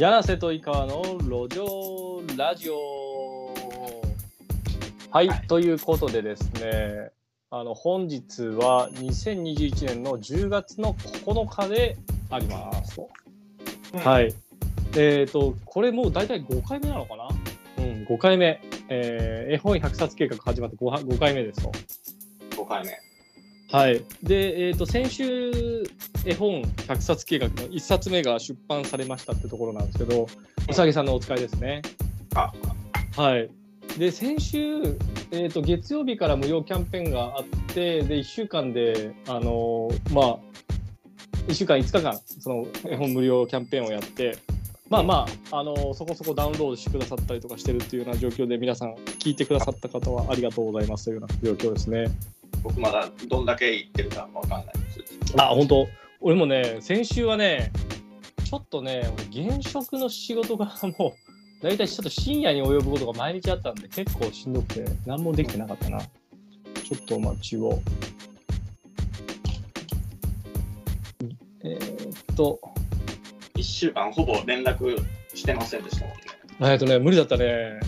柳瀬と井川の路上ラジオ。はい、はい。ということでですねあの本日は2021年の10月の9日であります。と、うん。はい。えっ、とこれもう大体5回目なのかな？うん5回目、えー絵本100冊計画始まって 5, 5回目ですと5回目。はい。で、えっ、と、先週、絵本100冊計画の1冊目が出版されましたってところなんですけど、うさぎさんのお使いですね。あ、はい。で、先週、えっ、と、月曜日から無料キャンペーンがあって、で、1週間で、あのーまあ、1週間5日間、その絵本無料キャンペーンをやって、まあまあ、あのーそこそこダウンロードしてくださったりとかしてるっていうような状況で、皆さん聞いてくださった方はありがとうございますというような状況ですね。僕まだどんだけ行ってるかわかんないです。あ、本当。俺もね、先週はね、ちょっとね、俺現職の仕事がもう、大体ちょっと深夜に及ぶことが毎日あったんで、結構しんどくて、何もできてなかったな。ちょっとお待ちを。えーっと、1週間ほぼ連絡してませんでしたもんね。えーっとね、無理だったね。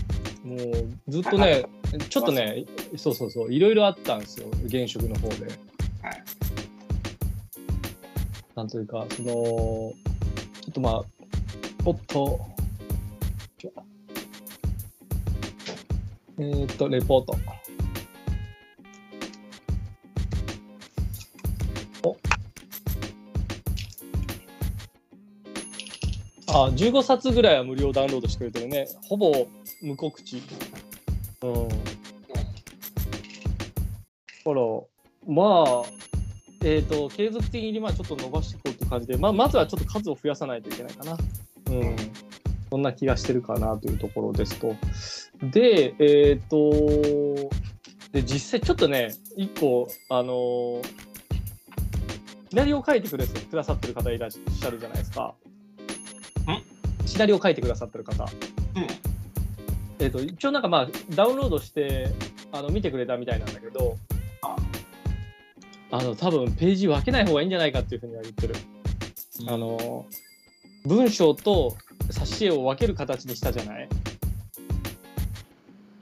もうずっとね、ちょっとね、そうそうそう、いろいろあったんですよ、現職の方で。はい。なんというか、その、ちょっとまあ、おっと、えーっと、レポート。おあ、15冊ぐらいは無料ダウンロードしてくれてるね。ほぼ無告知。うん。まあ、えー、と継続的にまあちょっと伸ばしていこうって感じで、まあ、まずはちょっと数を増やさないといけないかな。うん、そんな気がしてるかなというところですと。で、えっ、と、で実際ちょっとね、一個、あのーシナリオを書いてくれくださってる方いらっしゃるじゃないですか。シナリオを書いてくださってる方。うん。えっ、と、一応なんかまあ、ダウンロードして、あの、見てくれたみたいなんだけど、ああの、多分ページ分けない方がいいんじゃないかっていうふうには言ってる。あの、文章と挿絵を分ける形にしたじゃない？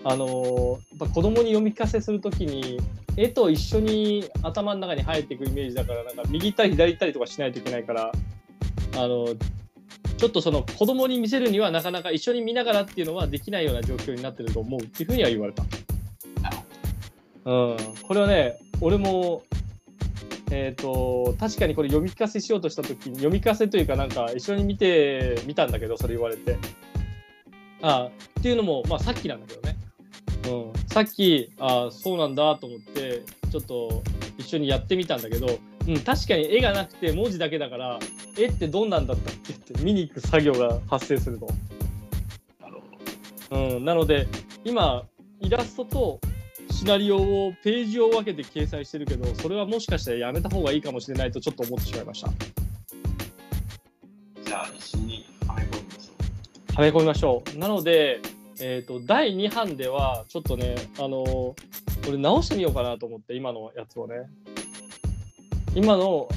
あの、やっぱ子供に読み聞かせするときに、絵と一緒に頭の中に入っていくイメージだから、なんか右行ったり左行ったりとかしないといけないから、あの、ちょっとその子供に見せるにはなかなか一緒に見ながらっていうのはできないような状況になってると思うっていうふうには言われた。うん、これはね、俺も、えっ、と、確かにこれ読み聞かせしようとしたときに、読み聞かせというかなんか一緒に見てみたんだけど、それ言われて。あっていうのも、まあさっきなんだけどね。うん、さっき、あそうなんだと思って、ちょっと一緒にやってみたんだけど、うん、確かに絵がなくて文字だけだから、絵ってどんなんだったっけって見に行く作業が発生すると。なるほど。うん、なので今イラストとシナリオをページを分けて掲載してるけどそれはもしかしたらやめた方がいいかもしれないとちょっと思ってしまいました。はじゃあ、一緒にはめ込みましょめ込みましょう。なので、えー、と第2版ではちょっとねあのーこれ直してみようかなと思って今のやつをね。今の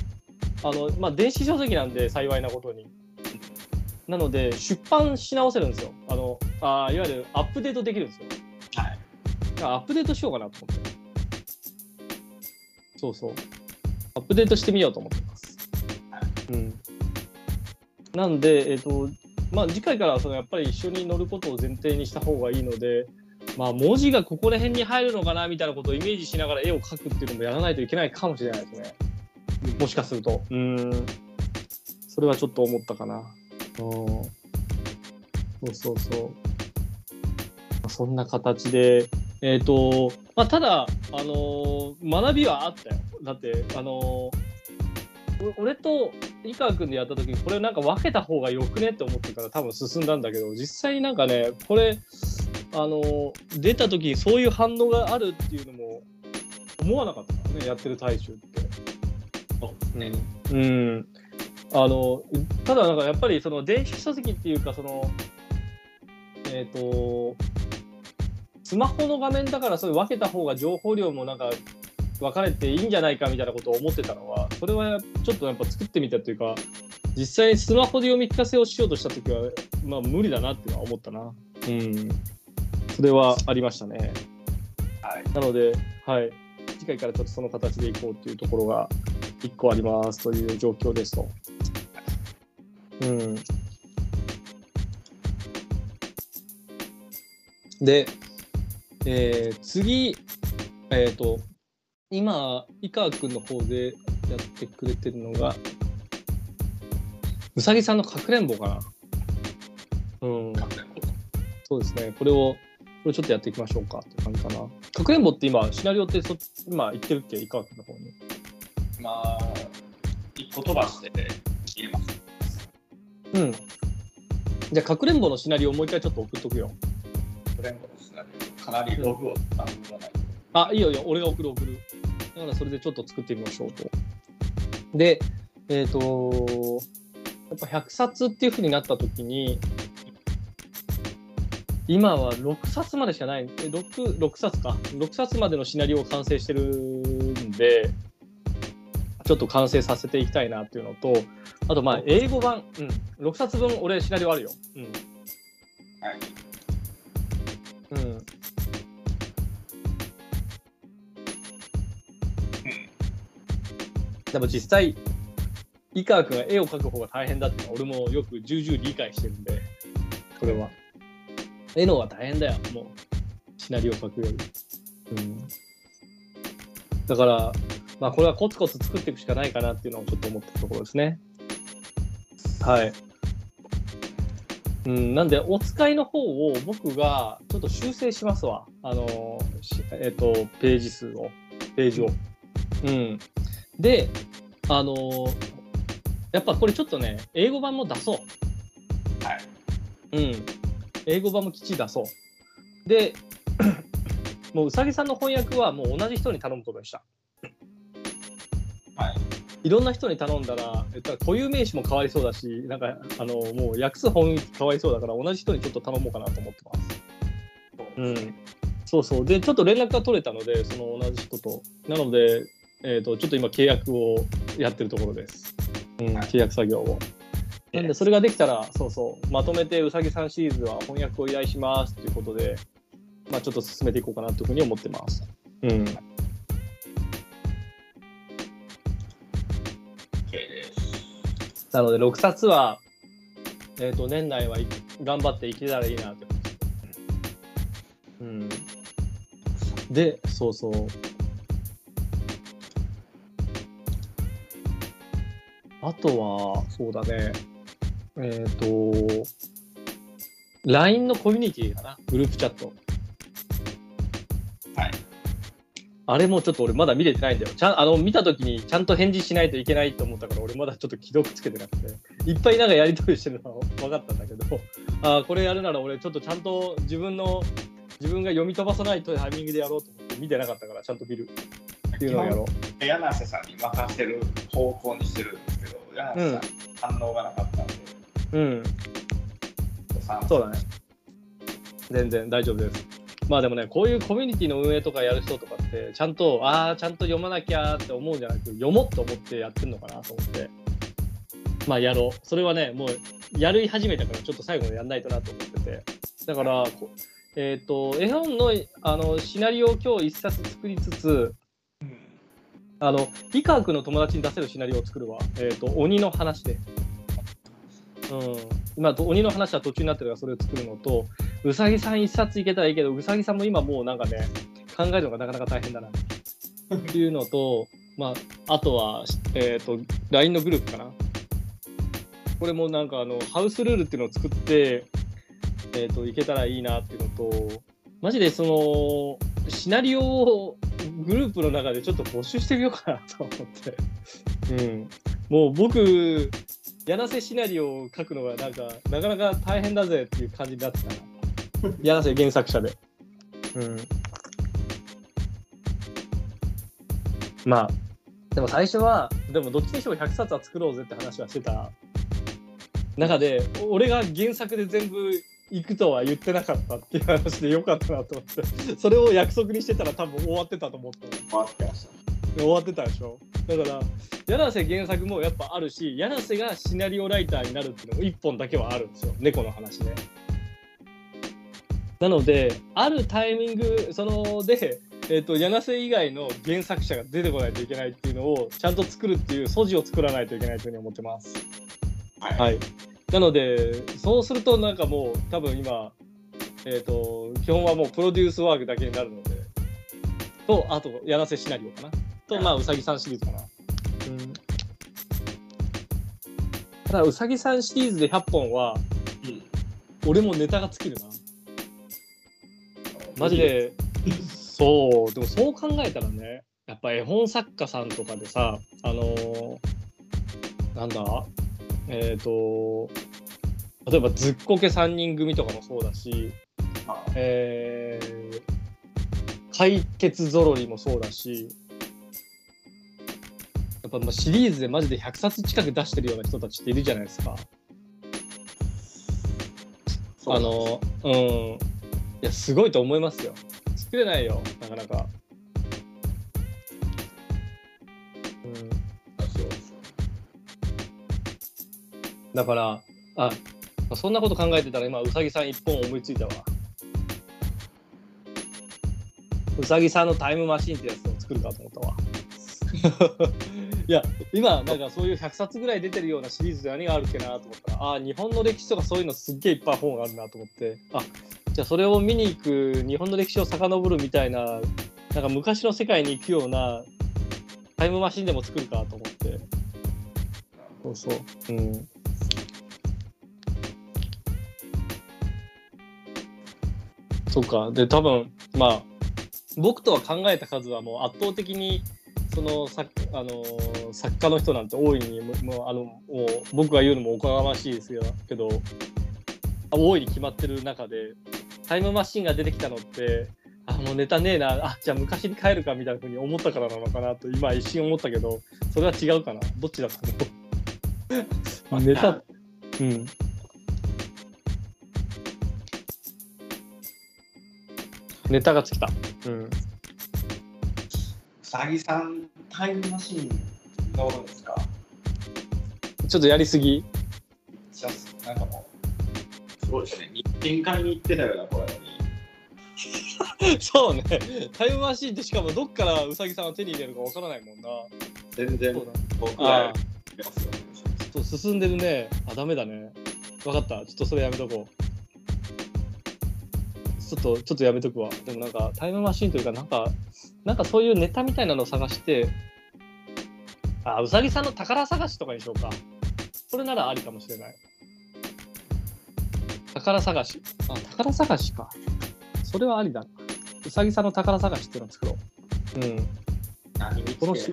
あのまあ電子書籍なんで幸いなことに。なので出版し直せるんですよ。あのあーいわゆるアップデートできるんですよアップデートしようかなと思って。そうそう。アップデートしてみようと思ってます。うん。なんで、えっ、と、まあ次回からはそのやっぱり一緒に乗ることを前提にした方がいいので、まあ文字がここら辺に入るのかなみたいなことをイメージしながら絵を描くっていうのもやらないといけないかもしれないですね。もしかすると。うん。それはちょっと思ったかな。うん。そうそうそう。まあそんな形で、えっ、と、まあ、ただ、あのー学びはあったよ。だって、あのーお俺と井川君でやった時にこれなんか分けた方がよくねって思ってから多分進んだんだけど実際になんかねこれあのー出た時にそういう反応があるっていうのも思わなかったからねやってる最中って。ね。うん、あのただなんかやっぱりその電子書籍っていうかそのえっ、とスマホの画面だからそれ分けた方が情報量もなんか分かれていいんじゃないかみたいなことを思ってたのはそれはちょっとやっぱ作ってみたというか実際にスマホで読み聞かせをしようとしたときは、まあ無理だなっていうのは思ったな。うん。それはありましたね。はい。なので、はい。次回からちょっとその形でいこうというところが1個ありますという状況ですと。うん。で、えー次、えっ、と、今、井川君の方でやってくれてるのが、うさぎさんのかくれんぼかな。うん。そうですね。これを、これちょっとやっていきましょうかって感じかな。かくれんぼって今、シナリオってそ今言ってるっけ？井川君の方に。まあ、一個飛ばして入れます。うん。じゃあ、かくれんぼのシナリオをもう一回ちょっと送っとくよ。フレンドのシナリオかなりログを頼まないと。あ、いいよいいよ、俺が送る送る。だからそれでちょっと作ってみましょうと。で、えっ、と、やっぱ100冊っていうふうになった時に、今は6冊までしかない、え 6, 6冊か。6冊までのシナリオを完成してるんで、ちょっと完成させていきたいなっていうのと、あとまあ英語版、うん、6冊分俺シナリオあるよ。うん。はい。でも実際、井川君が絵を描く方が大変だってのは俺もよく重々理解してるんで、これは。絵の方が大変だよ、もう。シナリオ描くより。うん。だから、まあこれはコツコツ作っていくしかないかなっていうのをちょっと思ってるところですね。はい。うん、なんで、お使いの方を僕がちょっと修正しますわ。あの、しえっ、と、ページ数を、ページを。うん。で、あのやっぱこれちょっとね、英語版も出そう。はい。うん。英語版もきっちり出そう。で、もううさぎさんの翻訳はもう同じ人に頼むことにした。はい。いろんな人に頼んだら、えっと、固有名詞も変わりそうだし、なんか、あの、もう訳す本変わりそうだから、同じ人にちょっと頼もうかなと思ってます。うん。そうそう。で、ちょっと連絡が取れたので、その同じ人と。なので、えっ、と、ちょっと今契約をやってるところです。うん、契約作業を。なんで、それができたら、そうそう、まとめてうさぎさんシリーズは翻訳を依頼しますということで、まあ、ちょっと進めていこうかなというふうに思ってます。うん。OK です。なので、6冊は、えっ、と、年内はい頑張っていけたらいいなって。うん。で、そうそう。あとは、そうだね。えっ、と、LINE のコミュニティかな。グループチャット。はい。あれもちょっと俺まだ見れてないんだよ。ちゃんあの見たときにちゃんと返事しないといけないと思ったから俺まだちょっと既読つけてなくていっぱいなんかやり取りしてるのは分かったんだけどあーこれやるなら俺ちょっとちゃんと自分の自分が読み飛ばさないとタイミングでやろうと思って見てなかったからちゃんと見るっていうのをやろ柳瀬さんに任せる方向にしてるんですけど、柳瀬さん、反応がなかったんで、う。うん、そうだね。全然大丈夫です。まあでもね、こういうコミュニティの運営とかやる人とかって、ちゃんと、ああ、ちゃんと読まなきゃって思うんじゃなく、読もうと思ってやってるのかなと思って、まあやろう。それはね、もうやり始めたから、ちょっと最後までやんないとなと思ってて。だから、こえっ、と、絵本のあのシナリオを今日一冊作りつつ、うんあの、理科学の友達に出せるシナリオを作るわ。えっ、と、鬼の話で。うん。今、鬼の話は途中になってるから、それを作るのと、うさぎさん一冊いけたらいいけど、うさぎさんも今もうなんかね、考えるのがなかなか大変だな。っていうのと、まあ、あとは、えっ、と、LINE のグループかな。これもなんか、あの、ハウスルールっていうのを作って、えっ、と、いけたらいいなっていうのと、マジでその、シナリオをグループの中でちょっと募集してみようかなと思って。うん。もう僕、柳瀬シナリオを書くのがなんか、なかなか大変だぜっていう感じになってたな。柳瀬原作者で。うん。まあ、でも最初は、でもどっちにしても100冊は作ろうぜって話はしてた中で、俺が原作で全部行くとは言ってなかったっていう話でよかったなと思って、それを約束にしてたら多分終わってたと思った。回ってました。終わってたでしょだから柳瀬原作もやっぱあるし柳瀬がシナリオライターになるっていうのも1本だけはあるんですよ猫の話ねなのであるタイミングそので、えー、と柳瀬以外の原作者が出てこないといけないっていうのをちゃんと作るっていう素地を作らないといけないというふうに思ってますはい。はいなのでそうするとなんかもう多分今えっ、と基本はもうプロデュースワークだけになるのでとあと柳瀬シナリオかな。とまあうさぎさんシリーズかな、うん、ただうさぎさんシリーズで100本はうん。俺もネタが尽きるな。マジ。で？そう。でもそう考えたらねやっぱ絵本作家さんとかでさあのーなんだ？えっ、と例えばずっこけ3人組とかもそうだしあえー解決ぞろりもそうだしやっぱまあシリーズでマジで100冊近く出してるような人たちっているじゃないですか。あのうんいやすごいと思いますよ。作れないよなかなか。だから、あ、そんなこと考えてたら今、うさぎさん一本思いついたわ。うさぎさんのタイムマシンってやつを作るかと思ったわ。いや、今、なんかそういう100冊ぐらい出てるようなシリーズで何があるっけなと思ったら、あ、日本の歴史とかそういうのすっげえいっぱい本があるなと思って、あ、じゃあそれを見に行く日本の歴史を遡るみたいな、なんか昔の世界に行くようなタイムマシンでも作るかと思って。そうそう。うん。そうか。で、多分、まあ、僕とは考えた数はもう圧倒的に、その作あの作家の人なんて大いにもうあのもう僕が言うのもおこがましいですけど大いに決まってる中でタイムマシンが出てきたのってあもうネタねえな。あじゃあ昔に帰るかみたいなふうに思ったからなのかなと今一瞬思ったけどそれは違うかな。どっちだと思うネタうん。ネタが尽きた。うん。うさぎさん、タイムマシン乗るんですか？ちょっとやりすぎ。じゃあ、なんかもう、すごいですね。日展会に行ってたような子なのに、そうね。タイムマシーンってしかもどっからうさぎさんが手に入れるかわからないもんな。全然僕あらより出ますよ。ね。ちょっと進んでるね。あダメだね。わかった。ちょっとそれやめとこうちょっとちょっとやめとくわ。でもなんかタイムマシーンというかなんかなんかそういうネタみたいなのを探してあうさぎさんの宝探しとかにしようか。それならありかもしれない。宝探し。あ宝探しか。それはありだ。なうさぎさんの宝探しっていうのを作ろう。うん。何見つけこのし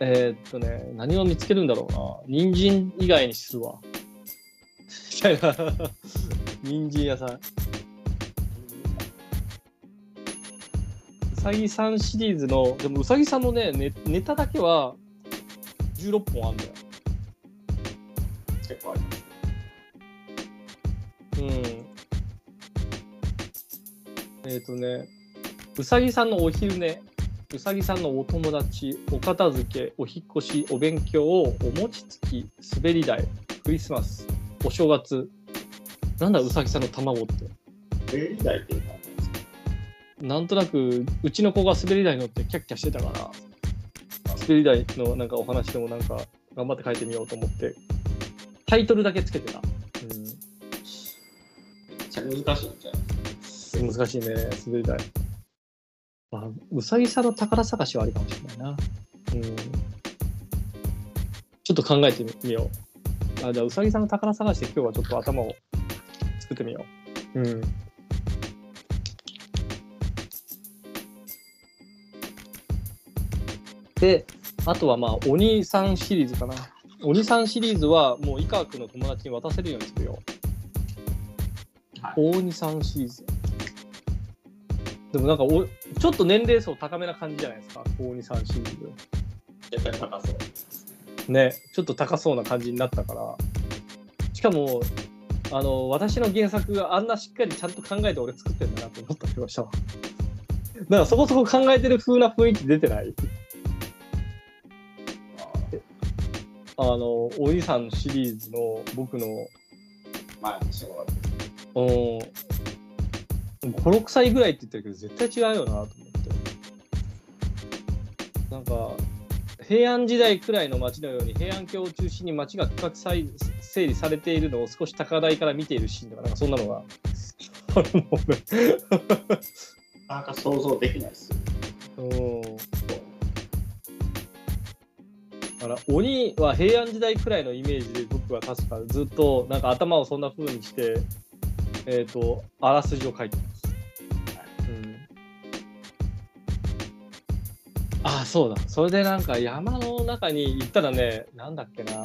えーっとね、何を見つけるんだろうな。人参以外にするわ。みたいな。人参屋さん。うさぎさんシリーズの、でもうさぎさんのね、ネネタだけは16本あんだよ。結構あります。うん。えっ、とね、うさぎさんのお昼寝、うさぎさんのお友達、お片付け、お引っ越し、お勉強、お餅つき、滑り台、クリスマス、お正月。なんだうさぎさんの卵って。滑り台って何なんですかなんとなく、うちの子が滑り台乗ってキャッキャしてたから、滑り台のなんかお話でもなんか頑張って書いてみようと思って、タイトルだけつけてた。うんめっちゃ難しいんじゃな。難しいね、滑り台。まあ、うさぎさんの宝探しはありかもしれないな。うん。ちょっと考えてみよう。あじゃあ、うさぎさんの宝探しで今日はちょっと頭を作ってみよう。うん。で、あとはまあ、鬼さんシリーズかな。鬼さんシリーズはもう井川君の友達に渡せるようにするよ。はい大鬼さんシリーズ。でもなんかお、ちょっと年齢層高めな感じじゃないですか、大鬼さんシリーズ。絶対高そう。ね、ちょっと高そうな感じになったから。しかも、あの、私の原作があんなしっかりちゃんと考えて俺作ってんだなと思ったりましたわ。なんかそこそこ考えてる風な雰囲気出てない？あの、お兄さんシリーズの僕の、まあ、うん、5、6歳ぐらいって言ってるけど、絶対違うよなと思って。なんか、平安時代くらいの街のように、平安京を中心に街が区画整理されているのを少し高台から見ているシーンとか、なんかそんなのが。なかなか想像できないですよ。うん。あら鬼は平安時代くらいのイメージで僕は確かずっとなんか頭をそんな風にして、えっ、と、あらすじを書いてます。うん。あ、そうだ。それでなんか山の中に行ったらね、なんだっけな。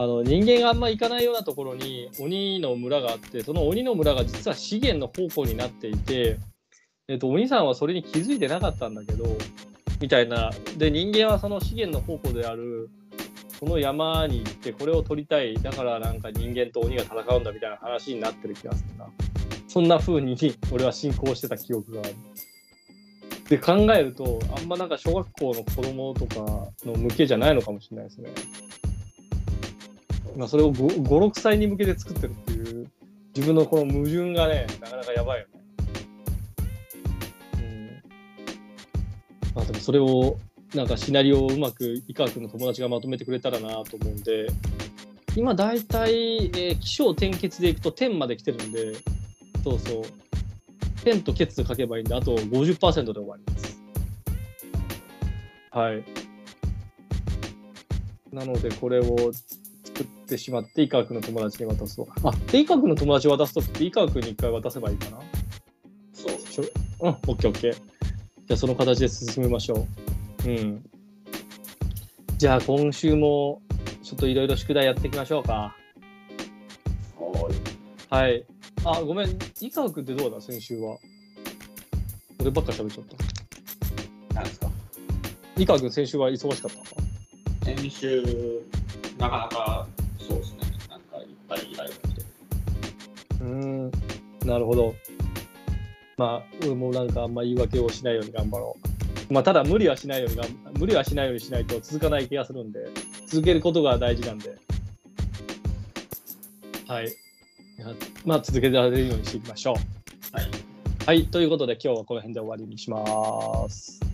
あの人間があんま行かないようなところに鬼の村があってその鬼の村が実は資源の宝庫になっていて、えっと鬼さんはそれに気づいてなかったんだけどみたいな。で人間はその資源の宝庫であるこの山に行ってこれを取りたい。だからなんか人間と鬼が戦うんだみたいな話になってる気がするな。そんな風に俺は進行してた記憶がある。で考えるとあんまなんか小学校の子供とかの向けじゃないのかもしれないですね。まあそれを56歳に向けて作ってるっていう自分のこの矛盾がねなかなかやばいよね。うん。まあでもそれをなんかシナリオをうまく井川君の友達がまとめてくれたらなと思うんで今大体、えー、起承転結でいくと点まで来てるんでそうそう。点と結書けばいいんであと50%で終わります。はい。なのでこれをってしまって井川君の友達に渡すとあで井川君の友達に渡すとって井川君に一回渡せばいいかな？そうちょうん、オッケーオッケー。じゃあその形で進めましょう。うん。じゃあ今週もちょっといろいろ宿題やっていきましょうか。はい。あ、ごめん。井川君ってどうだ？先週は。俺ばっか喋っちゃった。なんですか？井川君先週は忙しかった？先週、なかなかなるほど。まあ、俺もなんかあんま言い訳をしないように頑張ろう。まあ、ただ無理はしないようにが、無理はしないようにしないと続かない気がするんで、続けることが大事なんで。はい。いやまあ、続けられるようにしていきましょう。はい。はい。ということで、今日はこの辺で終わりにします。